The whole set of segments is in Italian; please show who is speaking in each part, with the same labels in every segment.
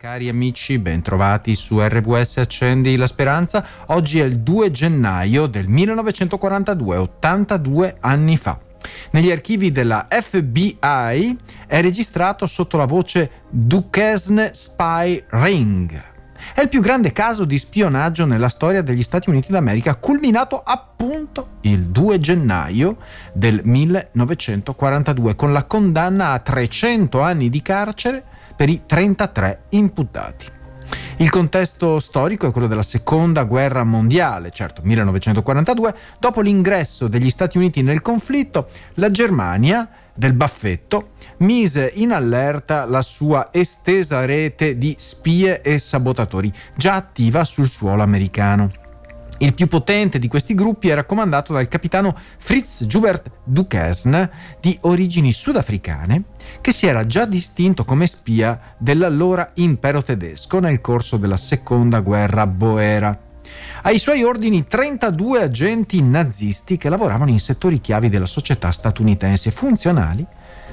Speaker 1: Cari amici, bentrovati su RWS Accendi la Speranza. Oggi è il 2 gennaio del 1942, 82 anni fa. Negli archivi della FBI è registrato sotto la voce Duquesne Spy Ring. È il più grande caso di spionaggio nella storia degli Stati Uniti d'America, culminato appunto il 2 gennaio del 1942 con la condanna a 300 anni di carcere per i 33 imputati. Il contesto storico è quello della seconda guerra mondiale, certo 1942, dopo l'ingresso degli Stati Uniti nel conflitto, la Germania del baffetto mise in allerta la sua estesa rete di spie e sabotatori, già attiva sul suolo americano. Il più potente di questi gruppi era comandato dal capitano Fritz Joubert Duquesne, di origini sudafricane, che si era già distinto come spia dell'allora impero tedesco nel corso della seconda guerra boera. Ai suoi ordini 32 agenti nazisti che lavoravano in settori chiavi della società statunitense funzionali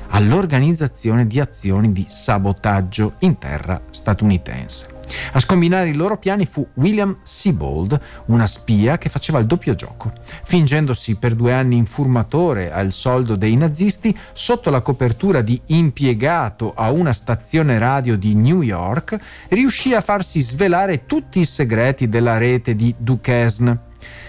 Speaker 1: all'organizzazione di azioni di sabotaggio in terra statunitense. A scombinare i loro piani fu William Siebold, una spia che faceva il doppio gioco. Fingendosi per due anni informatore al soldo dei nazisti, sotto la copertura di impiegato a una stazione radio di New York, riuscì a farsi svelare tutti i segreti della rete di Duquesne.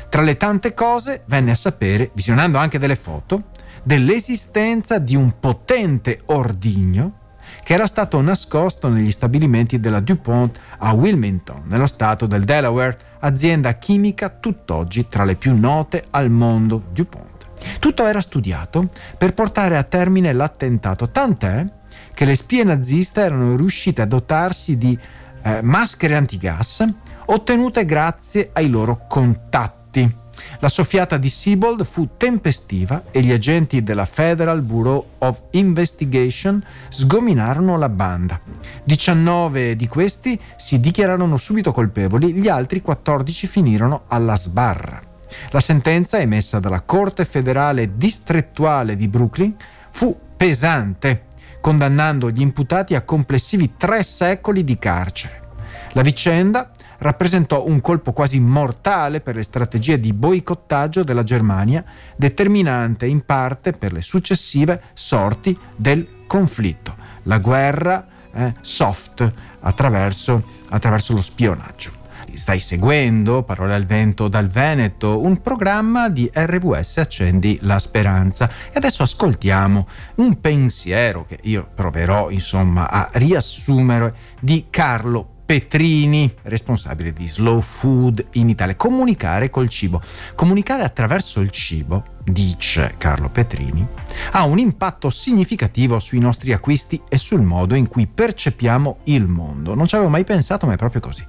Speaker 1: Tra le tante cose venne a sapere, visionando anche delle foto, dell'esistenza di un potente ordigno che era stato nascosto negli stabilimenti della DuPont a Wilmington, nello stato del Delaware, azienda chimica tutt'oggi tra le più note al mondo DuPont. Tutto era studiato per portare a termine l'attentato, tant'è che le spie naziste erano riuscite a dotarsi di eh, maschere antigas ottenute grazie ai loro contatti. La soffiata di Siebold fu tempestiva e gli agenti della Federal Bureau of Investigation sgominarono la banda. 19 di questi si dichiararono subito colpevoli, gli altri 14 finirono alla sbarra. La sentenza emessa dalla Corte federale distrettuale di Brooklyn fu pesante, condannando gli imputati a complessivi tre secoli di carcere. La vicenda rappresentò un colpo quasi mortale per le strategie di boicottaggio della Germania, determinante in parte per le successive sorti del conflitto, la guerra eh, soft attraverso, attraverso lo spionaggio. Stai seguendo, parole al vento dal Veneto, un programma di RWS Accendi la Speranza. E adesso ascoltiamo un pensiero che io proverò insomma a riassumere di Carlo Petrini, responsabile di Slow Food in Italia. Comunicare col cibo. Comunicare attraverso il cibo, dice Carlo Petrini, ha un impatto significativo sui nostri acquisti e sul modo in cui percepiamo il mondo. Non ci avevo mai pensato, ma è proprio così.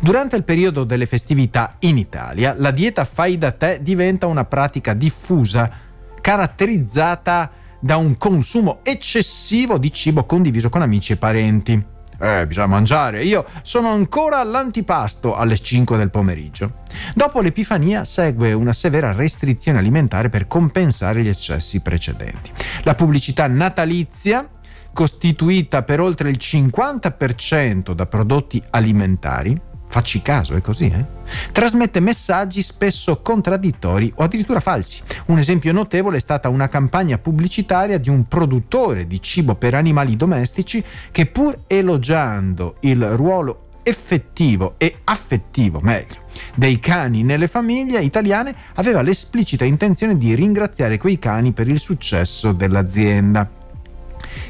Speaker 1: Durante il periodo delle festività in Italia, la dieta fai da te diventa una pratica diffusa, caratterizzata da un consumo eccessivo di cibo condiviso con amici e parenti eh, bisogna mangiare. Io sono ancora all'antipasto alle 5 del pomeriggio. Dopo l'Epifania segue una severa restrizione alimentare per compensare gli eccessi precedenti. La pubblicità natalizia costituita per oltre il 50% da prodotti alimentari, Facci caso, è così, eh? Trasmette messaggi spesso contraddittori o addirittura falsi. Un esempio notevole è stata una campagna pubblicitaria di un produttore di cibo per animali domestici che pur elogiando il ruolo effettivo e affettivo, meglio, dei cani nelle famiglie italiane, aveva l'esplicita intenzione di ringraziare quei cani per il successo dell'azienda.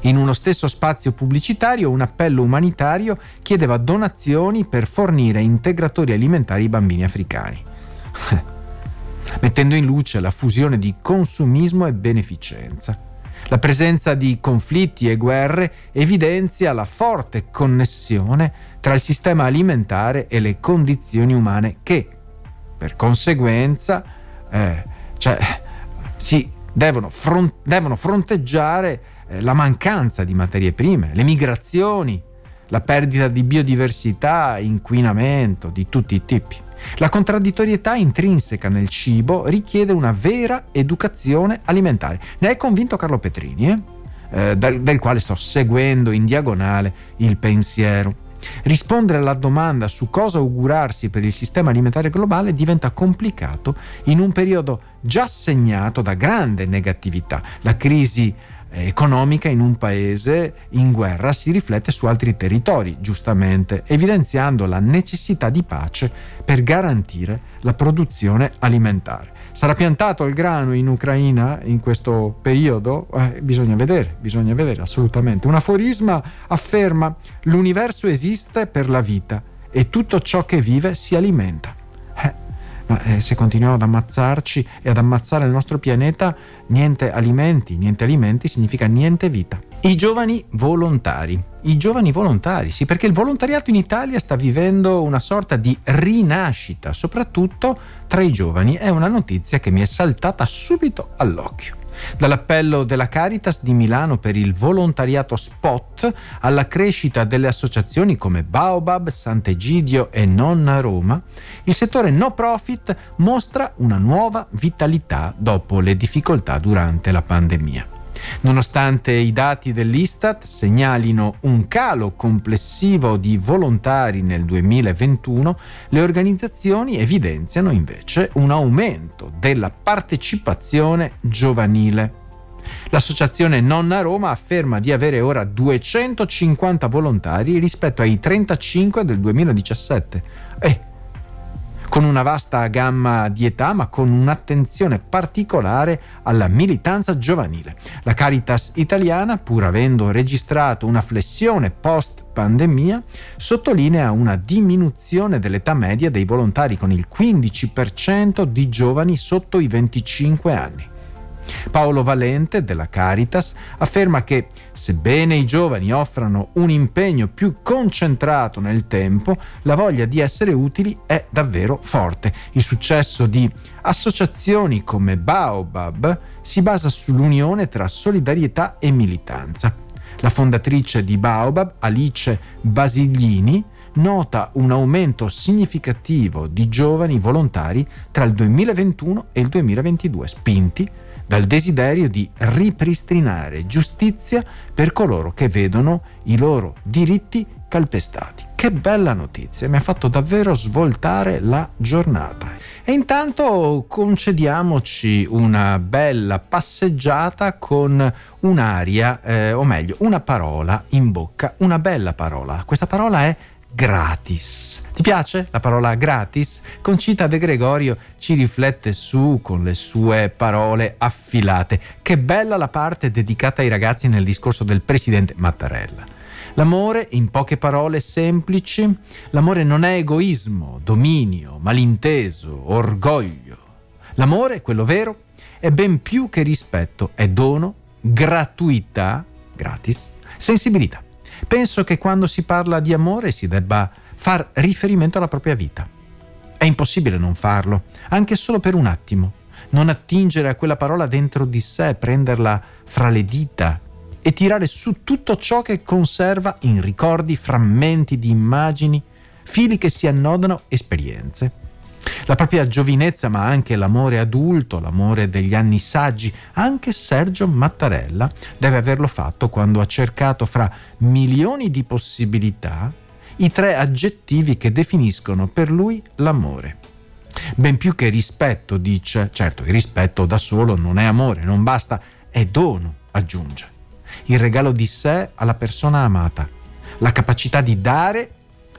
Speaker 1: In uno stesso spazio pubblicitario un appello umanitario chiedeva donazioni per fornire integratori alimentari ai bambini africani. mettendo in luce la fusione di consumismo e beneficenza. La presenza di conflitti e guerre evidenzia la forte connessione tra il sistema alimentare e le condizioni umane che, per conseguenza, eh, cioè, si devono, front- devono fronteggiare eh, la mancanza di materie prime, le migrazioni, la perdita di biodiversità, inquinamento di tutti i tipi. La contraddittorietà intrinseca nel cibo richiede una vera educazione alimentare. Ne è convinto Carlo Petrini, eh? Eh, del, del quale sto seguendo in diagonale il pensiero. Rispondere alla domanda su cosa augurarsi per il sistema alimentare globale diventa complicato in un periodo già segnato da grande negatività. La crisi economica in un paese in guerra si riflette su altri territori, giustamente, evidenziando la necessità di pace per garantire la produzione alimentare. Sarà piantato il grano in Ucraina in questo periodo? Eh, bisogna vedere, bisogna vedere assolutamente. Un aforisma afferma l'universo esiste per la vita e tutto ciò che vive si alimenta. Ma eh, se continuiamo ad ammazzarci e ad ammazzare il nostro pianeta, niente alimenti, niente alimenti significa niente vita. I giovani volontari. I giovani volontari, sì, perché il volontariato in Italia sta vivendo una sorta di rinascita, soprattutto tra i giovani. È una notizia che mi è saltata subito all'occhio. Dall'appello della Caritas di Milano per il volontariato spot alla crescita delle associazioni come Baobab, Sant'Egidio e Nonna Roma, il settore no profit mostra una nuova vitalità dopo le difficoltà durante la pandemia. Nonostante i dati dell'Istat segnalino un calo complessivo di volontari nel 2021, le organizzazioni evidenziano invece un aumento della partecipazione giovanile. L'associazione Nonna Roma afferma di avere ora 250 volontari rispetto ai 35 del 2017. E con una vasta gamma di età ma con un'attenzione particolare alla militanza giovanile. La Caritas italiana, pur avendo registrato una flessione post pandemia, sottolinea una diminuzione dell'età media dei volontari con il 15% di giovani sotto i 25 anni. Paolo Valente della Caritas afferma che sebbene i giovani offrano un impegno più concentrato nel tempo, la voglia di essere utili è davvero forte. Il successo di associazioni come Baobab si basa sull'unione tra solidarietà e militanza. La fondatrice di Baobab, Alice Basiglini, nota un aumento significativo di giovani volontari tra il 2021 e il 2022, spinti dal desiderio di ripristinare giustizia per coloro che vedono i loro diritti calpestati. Che bella notizia, mi ha fatto davvero svoltare la giornata. E intanto concediamoci una bella passeggiata con un'aria, eh, o meglio, una parola in bocca, una bella parola. Questa parola è gratis. Ti piace la parola gratis? Concita De Gregorio ci riflette su con le sue parole affilate. Che bella la parte dedicata ai ragazzi nel discorso del presidente Mattarella. L'amore, in poche parole semplici, l'amore non è egoismo, dominio, malinteso, orgoglio. L'amore, quello vero, è ben più che rispetto, è dono, gratuità, gratis, sensibilità. Penso che quando si parla di amore si debba far riferimento alla propria vita. È impossibile non farlo, anche solo per un attimo. Non attingere a quella parola dentro di sé, prenderla fra le dita e tirare su tutto ciò che conserva in ricordi, frammenti di immagini, fili che si annodano, esperienze. La propria giovinezza, ma anche l'amore adulto, l'amore degli anni saggi, anche Sergio Mattarella deve averlo fatto quando ha cercato fra milioni di possibilità i tre aggettivi che definiscono per lui l'amore. Ben più che rispetto, dice, certo, il rispetto da solo non è amore, non basta, è dono, aggiunge. Il regalo di sé alla persona amata, la capacità di dare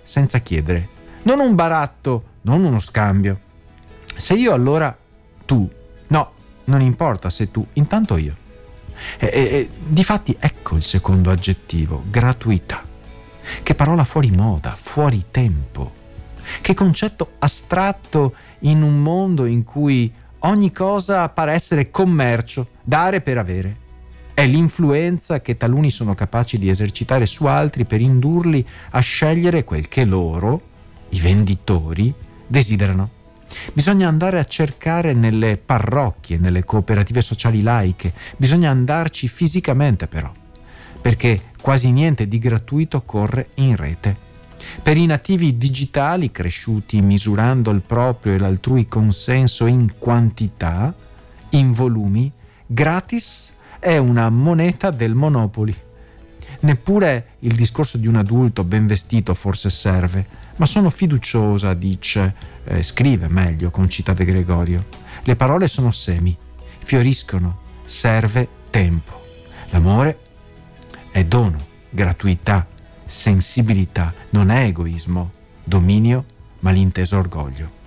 Speaker 1: senza chiedere, non un baratto non uno scambio. Se io allora tu, no, non importa se tu, intanto io. E, e, e, difatti ecco il secondo aggettivo, gratuità. Che parola fuori moda, fuori tempo. Che concetto astratto in un mondo in cui ogni cosa pare essere commercio, dare per avere. È l'influenza che taluni sono capaci di esercitare su altri per indurli a scegliere quel che loro, i venditori, desiderano. Bisogna andare a cercare nelle parrocchie, nelle cooperative sociali laiche, bisogna andarci fisicamente però, perché quasi niente di gratuito corre in rete. Per i nativi digitali cresciuti misurando il proprio e l'altrui consenso in quantità, in volumi, gratis è una moneta del Monopoli. Neppure il discorso di un adulto ben vestito forse serve, ma sono fiduciosa, dice, eh, scrive meglio con Citate Gregorio. Le parole sono semi, fioriscono, serve tempo. L'amore è dono, gratuità, sensibilità, non è egoismo, dominio, malinteso orgoglio.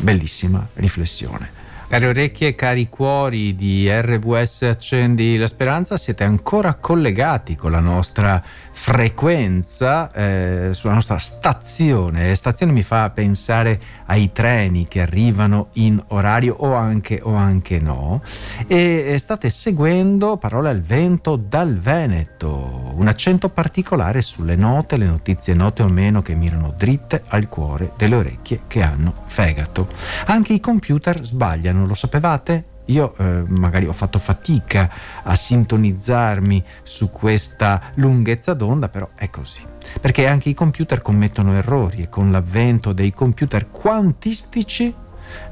Speaker 1: Bellissima riflessione. Cari orecchie e cari cuori di RWS Accendi la Speranza, siete ancora collegati con la nostra frequenza eh, sulla nostra stazione. Stazione mi fa pensare ai treni che arrivano in orario o anche, o anche no. E state seguendo Parole al vento dal Veneto, un accento particolare sulle note, le notizie note o meno che mirano dritte al cuore delle orecchie che hanno fegato. Anche i computer sbagliano, lo sapevate? Io eh, magari ho fatto fatica a sintonizzarmi su questa lunghezza d'onda, però è così. Perché anche i computer commettono errori e con l'avvento dei computer quantistici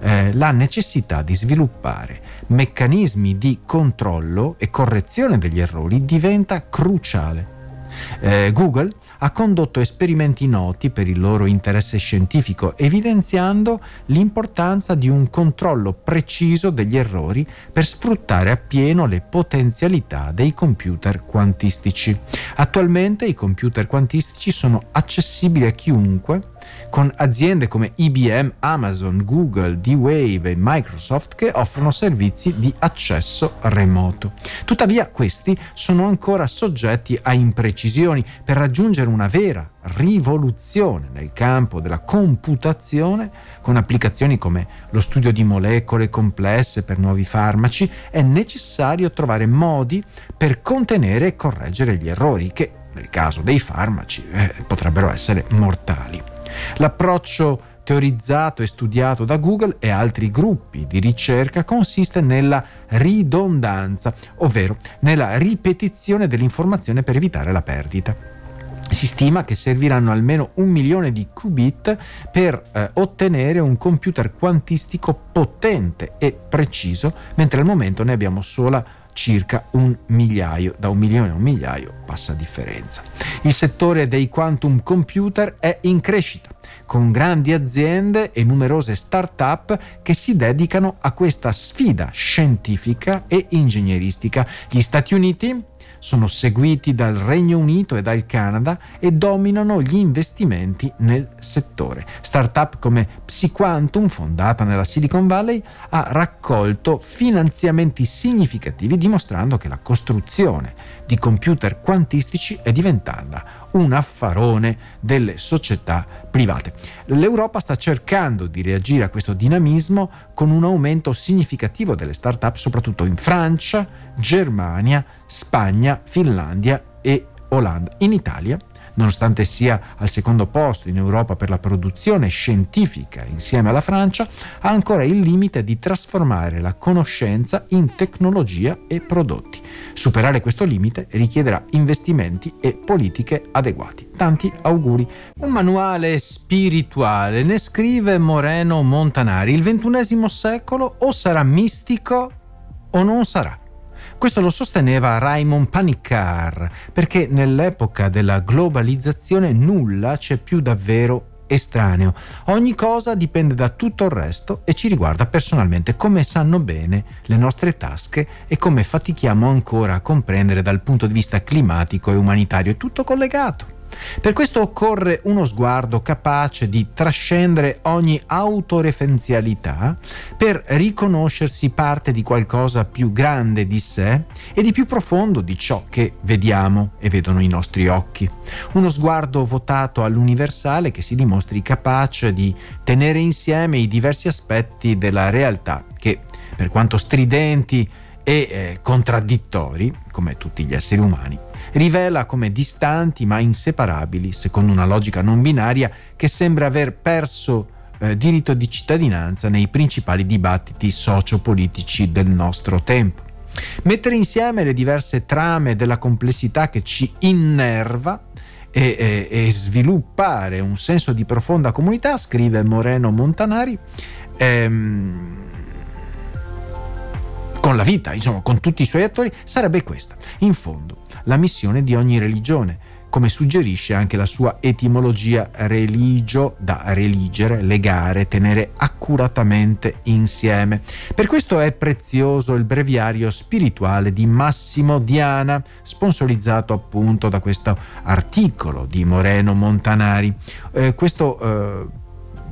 Speaker 1: eh, la necessità di sviluppare meccanismi di controllo e correzione degli errori diventa cruciale. Eh, Google ha condotto esperimenti noti per il loro interesse scientifico, evidenziando l'importanza di un controllo preciso degli errori per sfruttare appieno le potenzialità dei computer quantistici. Attualmente i computer quantistici sono accessibili a chiunque con aziende come IBM, Amazon, Google, D-Wave e Microsoft che offrono servizi di accesso remoto. Tuttavia questi sono ancora soggetti a imprecisioni per raggiungere una vera rivoluzione nel campo della computazione con applicazioni come lo studio di molecole complesse per nuovi farmaci, è necessario trovare modi per contenere e correggere gli errori che, nel caso dei farmaci, eh, potrebbero essere mortali. L'approccio teorizzato e studiato da Google e altri gruppi di ricerca consiste nella ridondanza, ovvero nella ripetizione dell'informazione per evitare la perdita. Si stima che serviranno almeno un milione di qubit per eh, ottenere un computer quantistico potente e preciso, mentre al momento ne abbiamo sola circa un migliaio, da un milione a un migliaio passa differenza. Il settore dei quantum computer è in crescita, con grandi aziende e numerose start-up che si dedicano a questa sfida scientifica e ingegneristica. Gli Stati Uniti sono seguiti dal Regno Unito e dal Canada e dominano gli investimenti nel settore. Startup come PsyQuantum, fondata nella Silicon Valley, ha raccolto finanziamenti significativi dimostrando che la costruzione di computer quantistici è diventata un affarone delle società private. L'Europa sta cercando di reagire a questo dinamismo con un aumento significativo delle start-up, soprattutto in Francia, Germania, Spagna, Finlandia e Olanda. In Italia nonostante sia al secondo posto in Europa per la produzione scientifica insieme alla Francia, ha ancora il limite di trasformare la conoscenza in tecnologia e prodotti. Superare questo limite richiederà investimenti e politiche adeguati. Tanti auguri. Un manuale spirituale, ne scrive Moreno Montanari. Il XXI secolo o sarà mistico o non sarà. Questo lo sosteneva Raymond Panikkar, perché nell'epoca della globalizzazione nulla c'è più davvero estraneo. Ogni cosa dipende da tutto il resto e ci riguarda personalmente, come sanno bene le nostre tasche e come fatichiamo ancora a comprendere dal punto di vista climatico e umanitario. È tutto collegato. Per questo occorre uno sguardo capace di trascendere ogni autoreferenzialità per riconoscersi parte di qualcosa più grande di sé e di più profondo di ciò che vediamo e vedono i nostri occhi. Uno sguardo votato all'universale che si dimostri capace di tenere insieme i diversi aspetti della realtà che, per quanto stridenti e eh, contraddittori, come tutti gli esseri umani, rivela come distanti ma inseparabili, secondo una logica non binaria che sembra aver perso eh, diritto di cittadinanza nei principali dibattiti sociopolitici del nostro tempo. Mettere insieme le diverse trame della complessità che ci innerva e, e, e sviluppare un senso di profonda comunità, scrive Moreno Montanari, ehm, con la vita, insomma, con tutti i suoi attori, sarebbe questa. In fondo, la missione di ogni religione, come suggerisce anche la sua etimologia religio, da religere, legare, tenere accuratamente insieme. Per questo è prezioso il breviario spirituale di Massimo Diana, sponsorizzato appunto da questo articolo di Moreno Montanari. Eh, questo eh,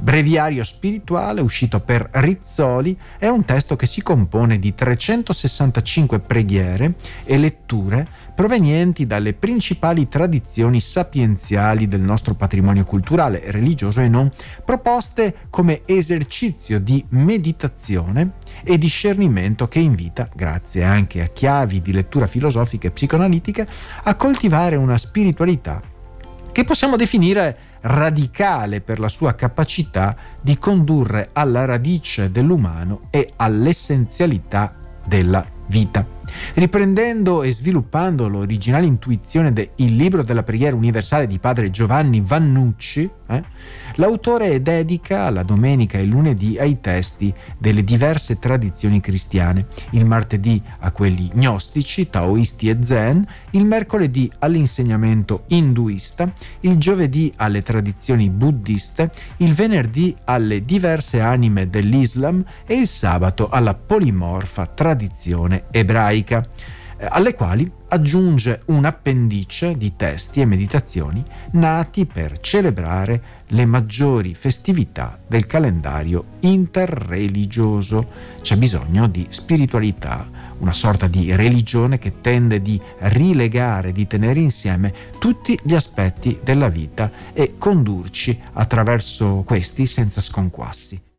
Speaker 1: Breviario spirituale uscito per Rizzoli è un testo che si compone di 365 preghiere e letture provenienti dalle principali tradizioni sapienziali del nostro patrimonio culturale, religioso e non, proposte come esercizio di meditazione e discernimento che invita, grazie anche a chiavi di lettura filosofica e psicoanalitica, a coltivare una spiritualità che possiamo definire radicale per la sua capacità di condurre alla radice dell'umano e all'essenzialità della vita. Riprendendo e sviluppando l'originale intuizione del Libro della Preghiera Universale di padre Giovanni Vannucci, eh, l'autore dedica la domenica e il lunedì ai testi delle diverse tradizioni cristiane, il martedì a quelli gnostici, taoisti e zen, il mercoledì all'insegnamento induista, il giovedì alle tradizioni buddiste, il venerdì alle diverse anime dell'Islam e il sabato alla polimorfa tradizione ebraica eh, alle quali aggiunge un appendice di testi e meditazioni nati per celebrare le maggiori festività del calendario interreligioso. C'è bisogno di spiritualità, una sorta di religione che tende di rilegare, di tenere insieme tutti gli aspetti della vita e condurci attraverso questi senza sconquassi.